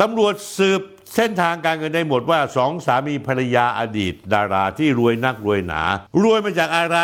ตำรวจสืบ เส้นทางการเงินได้หมดว่าสองสามีภรรยาอดีต ดาราที่รวยนักรวยหนา รวยมาจากอะไร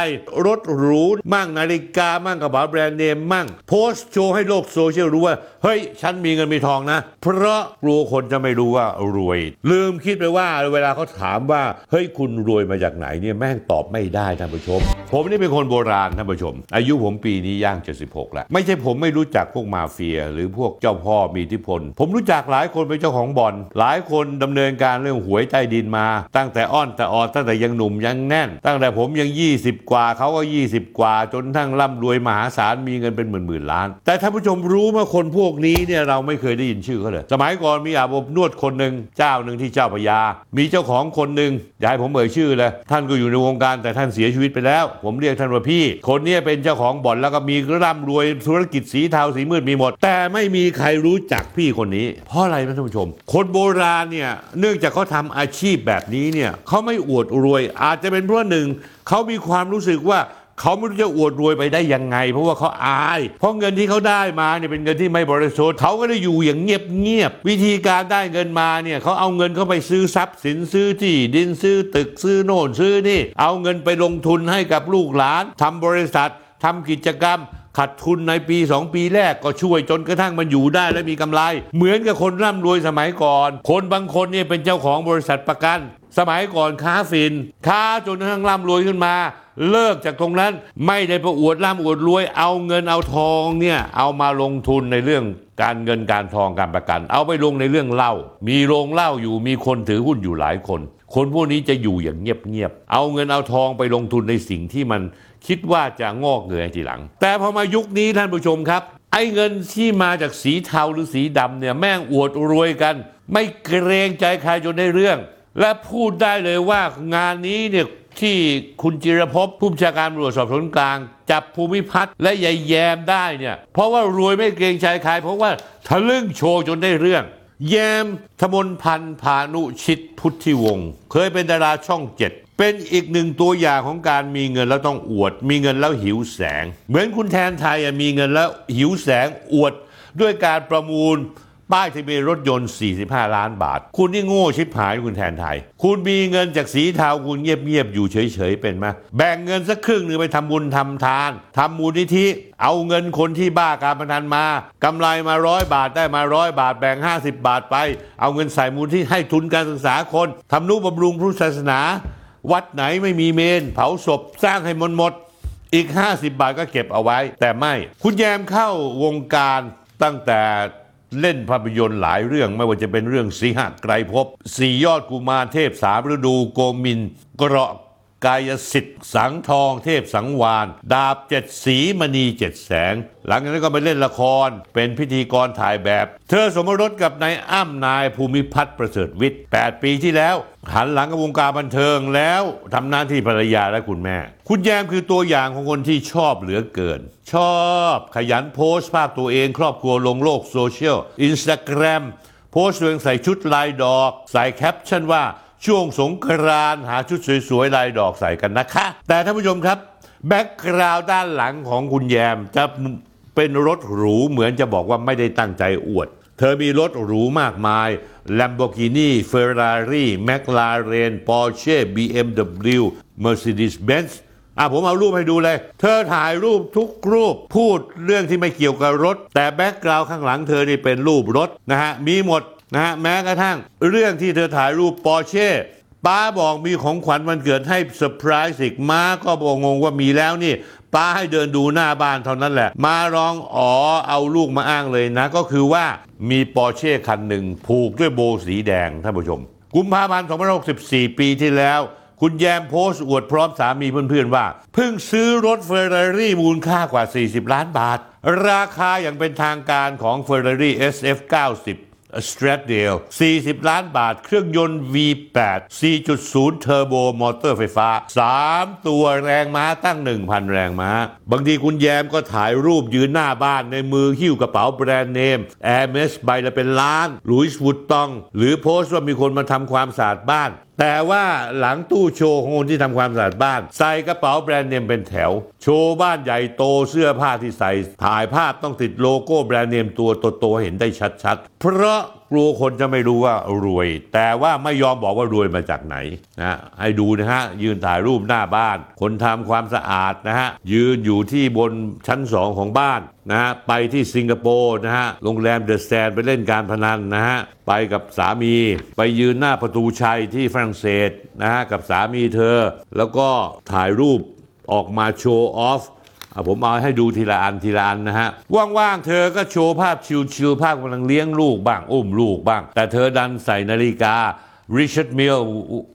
รถหรู มั่งนาฬิกา มั่งกระเป๋าแบรนด์เนม มั่ง โพสต์โชว์ให้โลกโซเชียลรู้ว่า เฮ้ย ฉันมีเงินมีทองนะ เพราะกลัวคนจะไม่รู้ว่ารวย ลืมคิดไปว่าเวลาเขาถามว่า เฮ้ยคุณรวยมาจากไหนเนี่ยแม่งตอบไม่ได้ท่านผู้ชม ผมนี่เป็นคนโบราณท่านผู้ชม อายุผมปีนี้ย่าง 76 แล้ว ไม่ใช่ผมไม่รู้จักพวกมาเฟีย หรือพวกเจ้าพ่อมีอิทธิพล ผมรู้จักหลายคนเป็นเจ้าของบ่อนหลายายคนดำเนินการเรื่องหวยใต้ดินมา ตั้งแต่อ้อนแต่ออดตั้งแต่ยังหนุ่มยังแน่น ตั้งแต่ผมยัง 20 กว่าเขาก็ 20 กว่า จนทั้งร่ำรวยมหาศาลมีเงินเป็นหมื่นหมื่นล้าน แต่ท่านผู้ชมรู้ไหมาคนพวกนี้เนี่ยเราไม่เคยได้ยินชื่อเขาเลย สมัยก่อนมีอาบอบนวดคนหนึ่งเจ้าหนึ่งที่เจ้าพยา มีเจ้าของคนหนึ่งอย่าให้ผมเอ่ยชื่อเลยท่านก็อยู่ในวงการแต่ท่านเสียชีวิตไปแล้ว ผมเรียกท่านว่าพี่ คนนี้เป็นเจ้าของบ่อนแล้วก็มีร่ำรวยธุรกิจสีเทาสีมืดมีหมด แต่ไม่มีใครรู้จักพี่คนนี้ เพราะอะไรนะท่านผู้ชม คนโบราณาเนี่ยเนื่องจากเขาทำอาชีพแบบนี้เนี่ยเขาไม่อวดรวย อาจจะเป็นเพราะหนึ่งเขามีความรู้สึกว่าเขาไม่รู้จะอวดรวยไปได้ยังไง เพราะว่าเขาอาย เพราะเงินที่เขาได้มาเนี่ยเป็นเงินที่ไม่บริสุทธิ์เขาก็ได้อยู่อย่างเงียบเงียบๆวิธีการได้เงินมาเนี่ยเขาเอาเงินเข้าไปซื้อทรัพย์สินซื้อที่ดินซื้อตึกซื้อโน่นซื้อนี่ เอาเงินไปลงทุนให้กับลูกหลานทำบริษัททำกิจกรรม ขาดทุนในปี 2 ปีแรกก็ช่วยจนกระทั่งมันอยู่ได้และมีกำไร เหมือนกับคนร่ำรวยสมัยก่อน คนบางคนเนี่ยเป็นเจ้าของบริษัทประกัน สมัยก่อนค้าฟิน ค้าจนกระทั่งร่ำรวยขึ้นมา เลิกจากตรงนั้นไม่ได้ประอวดร่ำอวดรวย เอาเงินเอาทองเนี่ยเอามาลงทุนในเรื่องการเงินการทองการประกัน เอาไปลงในเรื่องเหล้ามีโรงเหล้าอยู่มีคนถือหุ้นอยู่หลายคน คนพวกนี้จะอยู่อย่างเงียบๆ เอาเงินเอาทองไปลงทุนในสิ่งที่มันคิดว่าจะงอกเงยทีหลัง แต่พอมายุคนี้ท่านผู้ชมครับ ไอ้เงินที่มาจากสีเทาหรือสีดำเนี่ยแม่งอวดรวยกัน ไม่เกรงใจใครจนได้เรื่อง และพูดได้เลยว่างานนี้เนี่ยที่คุณจิรภพผู้บัญชาการตำรวจสอบสวนกลาง จับภูมิพัฒน์และยายแยมได้เนี่ยเพราะว่ารวยไม่เกรงใจใครเพราะว่าทะลึ่งโชว์จนได้เรื่อง แยมธมนพันธ์พานุชิตพุทธิวงศ์เคยเป็นดาราช่องเจ็ดเป็นอีกหนึ่งตัวอย่างของการมีเงินแล้วต้องอวด มีเงินแล้วหิวแสง เหมือนคุณแทนไทยอะมีเงินแล้วหิวแสงอวด ด้วยการประมูล ป้ายทะเบียนรถยนต์ 45 ล้านบาท คุณนี่โง่ชิบหายคุณแทนไทย คุณมีเงินจากสีเทาคุณเงียบๆอยู่เฉยๆเป็นไหมแบ่งเงินสักครึ่งหนึ่งไปทำบุญทำทานทำมูลนิธิ เอาเงินคนที่บ้าการพนันมากำไรมาร้อยบาทได้มาร้อยบาท แบ่ง 50 บาทไป เอาเงินใส่มูลที่ให้ทุนการศึกษาคนทำนุบำรุงพุทธศาสนา วัดไหนไม่มีเมน เผาศพสร้างให้หมดหมด อีก 50 บาทก็เก็บเอาไว้ แต่ไม่คุณแยมเข้าวงการตั้งแต่ เล่นภาพยนตร์หลายเรื่องไม่ว่าจะเป็นเรื่องสีหไกรภพสี่ยอดกุมารเทพสามฤดูโกมิน เกราะ กายสิทธิ์สังทองเทพสังวาน ดาบเจ็ดสีมณีเจ็ดแสง หลังจากนั้นก็ไปเล่นละครเป็นพิธีกรถ่ายแบบ เธอสมรสกับนายอ้ำนายภูมิพัฒน์ประเสริฐวิทย์ 8 ปีที่แล้ว หันหลังกับวงการบันเทิงแล้วทำหน้าที่ภรรยาและคุณแม่ คุณแยมคือตัวอย่างของคนที่ชอบเหลือเกิน ชอบขยันโพสต์ภาพตัวเองครอบครัวลงโลกโซเชียลอินสตาแกรมโพสต์ตัวเองใส่ชุดลายดอก ใส่แคปชั่นว่า ช่วงสงกรานต์หาชุดสวยๆลายดอกใส่กันนะคะ แต่ท่านผู้ชมครับ background ด้านหลังของคุณแยมจะเป็นรถหรูเหมือนจะบอกว่าไม่ได้ตั้งใจอวด เธอมีรถหรูมากมาย Lamborghini Ferrari McLaren Porsche BMW Mercedes-Benz อะผมเอารูปให้ดูเลย เธอถ่ายรูปทุกรูปพูดเรื่องที่ไม่เกี่ยวกับรถ แต่ background ข้างหลังเธอนี่เป็นรูปรถนะฮะ มีหมด นะฮะแม้กระทั่งเรื่องที่เธอถ่ายรูปป๊าบอกมีของขวัญวันเกิดให้เซอร์ไพรส์อีกมาก็บอกงงว่ามีแล้วนี่ ป๊าให้เดินดูหน้าบ้านเท่านั้นแหละ มาร้องอ๋อเอาลูกมาอ้างเลยนะ ก็คือว่ามีปอร์เช่คันหนึ่งผูกด้วยโบสีแดงท่านผู้ชม กุมภาพันธ์2564 ปีที่แล้ว คุณแยมโพสต์อวดพร้อมสามีเพื่อนๆว่า เพิ่งซื้อรถเฟอร์รารี่มูลค่ากว่า 40 ล้านบาท ราคาอย่างเป็นทางการของเฟอ Ferrari SF90 Stradale 40 ล้านบาท เครื่องยนต์ V8 4.0 เทอร์โบมอเตอร์ไฟฟ้า 3 ตัวแรงม้าตั้ง 1,000 แรงม้า บางทีคุณแยมก็ถ่ายรูปยืนหน้าบ้านในมือหิ้วกระเป๋าแบรนด์เนม Hermes ใบละเป็นล้าน Louis Vuitton หรือโพสต์ว่ามีคนมาทำความสะอาดบ้าน แต่ว่าหลังตู้โชว์ของคนที่ทำความสะอาดบ้าน ใส่กระเป๋า brand name เป็นแถว โชว์บ้านใหญ่โตเสื้อผ้าที่ใส่ถ่ายภาพต้องติดโลโก้แบรนด์เนมตัวโตๆเห็นได้ชัดๆ เพราะ กลัวคนจะไม่รู้ว่ารวย แต่ว่าไม่ยอมบอกว่ารวยมาจากไหนนะให้ดูนะฮะ ยืนถ่ายรูปหน้าบ้าน คนทำความสะอาดนะฮะ ยืนอยู่ที่บนชั้นสองของบ้านนะฮะ ไปที่สิงคโปร์นะฮะ โรงแรมเดอะแซนไปเล่นการพนันนะฮะ ไปกับสามี ไปยืนหน้าประตูชัยที่ฝรั่งเศสนะฮะ กับสามีเธอ แล้วก็ถ่ายรูปออกมา show off ผมเอาให้ดูทีละอันทีละอันนะฮะ ว่างๆ เธอก็โชว์ภาพ chill ๆภาพกำลังเลี้ยงลูกบ้าง อุ้มลูกบ้าง แต่เธอดันใส่นาฬิกา Richard Mille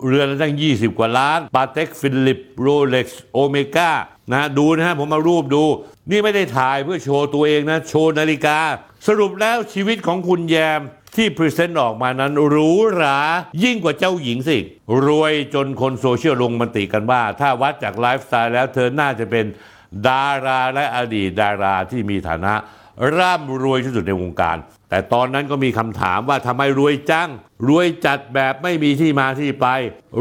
เรือนละตั้ง 20 กว่าล้าน Patek Philippe Rolex Omega นะดูนะฮะ ผมเอารูปดู นี่ไม่ได้ถ่ายเพื่อโชว์ตัวเองนะ โชว์นาฬิกา สรุปแล้วชีวิตของคุณแยมที่ present ออกมานั้นหรูหรา ยิ่งกว่าเจ้าหญิงสิ รวยจนคนโซเชียลลงมติกันว่า ถ้าวัดจากไลฟ์สไตล์แล้วเธอน่าจะเป็น ดาราและอดีตดาราที่มีฐานะร่ำรวยที่สุดในวงการ แต่ตอนนั้นก็มีคำถามว่าทำไมรวยจัง รวยจัดแบบไม่มีที่มาที่ไป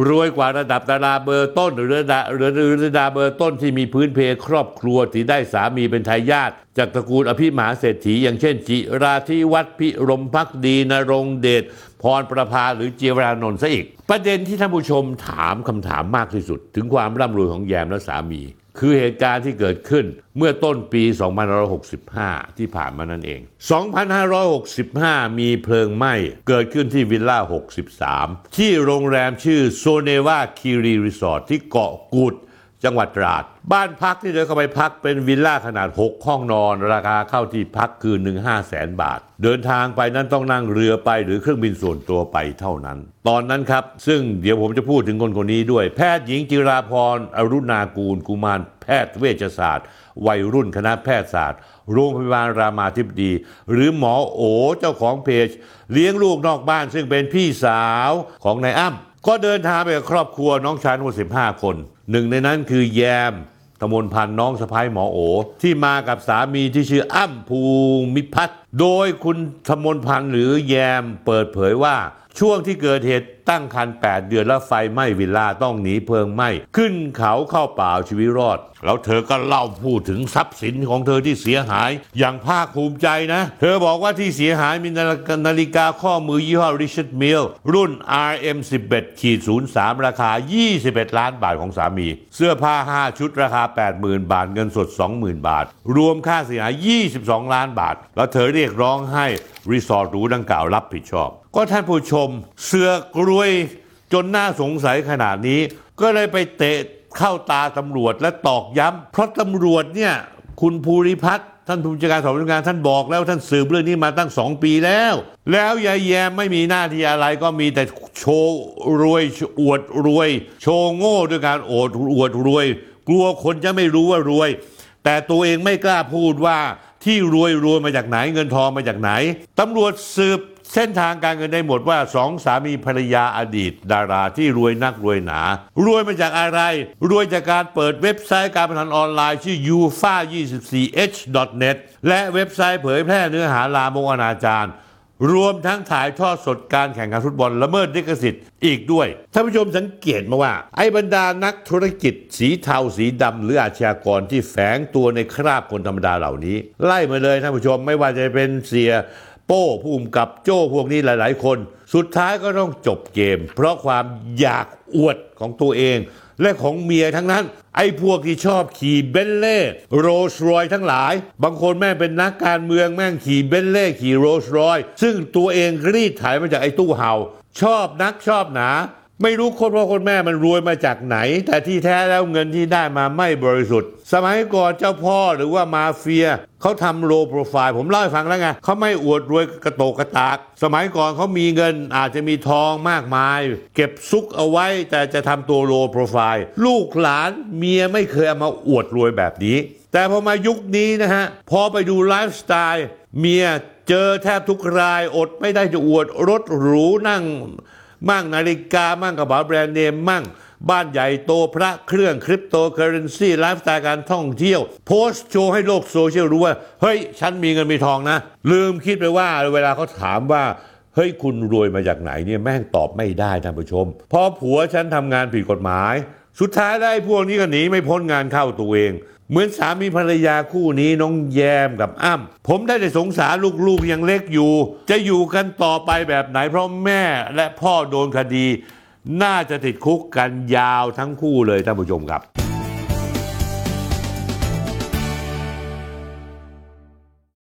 รวยกว่าระดับดาราเบอร์ต้น หรือระดับหรือหรือระดับเบอร์ต้นที่มีพื้นเพครอบครัวที่ได้สามีเป็นทายาทจากตระกูลอภิมหาเศรษฐี อย่างเช่น จิราธิวัฒน์พิรมพักดีนรงเดชพรประภาหรือเจียรานนท์ซะอีก ประเด็นที่ท่านผู้ชมถามคำถามมากที่สุด ถึงความร่ำรวยของแยมและสามี คือเหตุการณ์ที่เกิดขึ้นเมื่อต้นปี 2565 ที่ผ่านมานั่นเอง 2565 มีเพลิงไหม้เกิดขึ้นที่วิลล่า 63 ที่โรงแรมชื่อโซเนวาคีรีรีสอร์ทที่เกาะกูด จังหวัดตราด บ้านพักที่เดินเข้าไปพักเป็นวิลล่าขนาด 6 ห้องนอน ราคาเข้าที่พักคืนหนึ่ง5แสนบาท เดินทางไปนั้นต้องนั่งเรือไปหรือเครื่องบินส่วนตัวไปเท่านั้น ตอนนั้นครับ ซึ่งเดี๋ยวผมจะพูดถึงคนคนนี้ด้วย แพทย์หญิงจิราพรอรุณากูล กุมารแพทย์เวชศาสตร์ วัยรุ่นคณะแพทยศาสตร์ โรงพยาบาลรามาธิบดี หรือหมอโอเจ้าของเพจ เลี้ยงลูกนอกบ้านซึ่งเป็นพี่สาวของนายอ้ำ ก็เดินทางไปกับครอบครัวน้องชายทั้งหมด15 คน หนึ่งในนั้นคือแยมตมนพันธ์น้องสะพ้ายหมอโอ ที่มากับสามีที่ชื่ออ้ำภูมิพัฒน์ โดยคุณธมนพันธ์หรือแยมเปิดเผยว่าช่วงที่เกิดเหตุตั้งคัน 8 เดือนแล้วไฟไหม้วิลล่าต้องหนีเพลิงไหม้ขึ้นเขาเข้าป่าชีวิตรอด แล้วเธอก็เล่าพูดถึงทรัพย์สินของเธอที่เสียหาย อย่างภาคภูมิใจนะ เธอบอกว่าที่เสียหายมีนาฬิกาข้อมือยี่ห้อ Richard Mille รุ่น RM11 ขีด03 ราคา 21 ล้านบาทของสามี เสื้อผ้า 5 ชุดราคา 80,000 บาทเงินสด 20,000 บาท รวมค่าเสียหาย 22 ล้านบาท แล้วเธอเรียกร้องให้รีสอร์ทหรูดังกล่าวรับผิดชอบ ก็ท่านผู้ชมเสือกรวยจนน่าสงสัยขนาดนี้ ก็เลยไปเตะเข้าตาตำรวจและตอกย้ำเพราะตำรวจเนี่ยคุณภูริพัฒน์ท่านผู้บัญชาการสอบสวนกลางท่านบอกแล้วท่านสืบเรื่องนี้มาตั้งสองปีแล้ว แล้วยายแยมไม่มีหน้าที่อะไรก็มีแต่โชว์รวยอวดรวย โชว์โง่ด้วยการโอดอวดรวย กลัวคนจะไม่รู้ว่ารวย แต่ตัวเองไม่กล้าพูดว่า ที่รวยรวยมาจากไหนเงินทองมาจากไหนตำรวจสืบเส้นทางการเงินได้หมดว่าสองสามีภรรยาอดีต ดาราที่รวยนักรวยหนา รวยมาจากอะไร รวยจากการเปิดเว็บไซต์การพนันออนไลน์ชื่อ ufa24h.net และเว็บไซต์เผยแพร่เนื้อหาลามกอนาจาร รวมทั้งถ่ายทอดสดการแข่งขันฟุตบอลละเมิดลิขสิทธิ์อีกด้วย ท่านผู้ชมสังเกตมาว่า ไอ้บรรดานักธุรกิจสีเทาสีดำหรืออาชญากรที่แฝงตัวในคราบคนธรรมดาเหล่านี้ ไล่มาเลยท่านผู้ชมไม่ว่าจะเป็นเสียโป้ภูมิกับโจ้พวกนี้หลาย ๆ คน สุดท้ายก็ต้องจบเกม เพราะความอยากอวดของตัวเอง และของเมียทั้งนั้น ไอ้พวกที่ชอบขี่เบนเล่โรสรอยทั้งหลาย บางคนแม่งเป็นนักการเมืองแม่งขี่เบนเล่ขี่โรสรอย ซึ่งตัวเองรีดถ่ายมาจากไอ้ตู้เห่า ชอบนักชอบหนา ไม่รู้คนพ่อคนแม่มันรวยมาจากไหน แต่ที่แท้แล้วเงินที่ได้มาไม่บริสุทธิ์ สมัยก่อนเจ้าพ่อหรือว่ามาเฟียเขาทำโลโปรไฟล์ผมเล่าให้ฟังแล้วไงเขาไม่อวดรวยกระโตกกระตาก สมัยก่อนเขามีเงินอาจจะมีทองมากมาย เก็บซุกเอาไว้แต่จะทำตัว low profile ลูกหลานเมียไม่เคยเอามาอวดรวยแบบนี้ แต่พอมายุคนี้นะฮะพอไปดูไลฟ์สไตล์เมียเจอแทบทุกรายอดไม่ได้จะอวดรถหรูนั่ง มั่งนาฬิกา มั่งกระเป๋า brand name มั่ง บ้านใหญ่โตพระเครื่อง cryptocurrency lifestyle การท่องเที่ยว โพสต์โชว์ให้โลกโซเชียลรู้ว่า เฮ้ย ฉันมีเงินมีทองนะ ลืมคิดไปว่าเวลาเขาถามว่าเฮ้ยคุณรวยมาจากไหนเนี่ยแม่งตอบไม่ได้ท่านผู้ชมเพราะผัวฉันทำงานผิดกฎหมาย สุดท้ายได้พวกนี้ก็หนีไม่พ้นงานเข้าตัวเอง เหมือนสามีภรรยาคู่นี้น้องแยมกับอ้ำผมได้แต่สงสารลูกๆยังเล็กอยู่ จะอยู่กันต่อไปแบบไหนเพราะแม่และพ่อโดนคดี น่าจะติดคุกกันยาวทั้งคู่เลยท่านผู้ชมครับ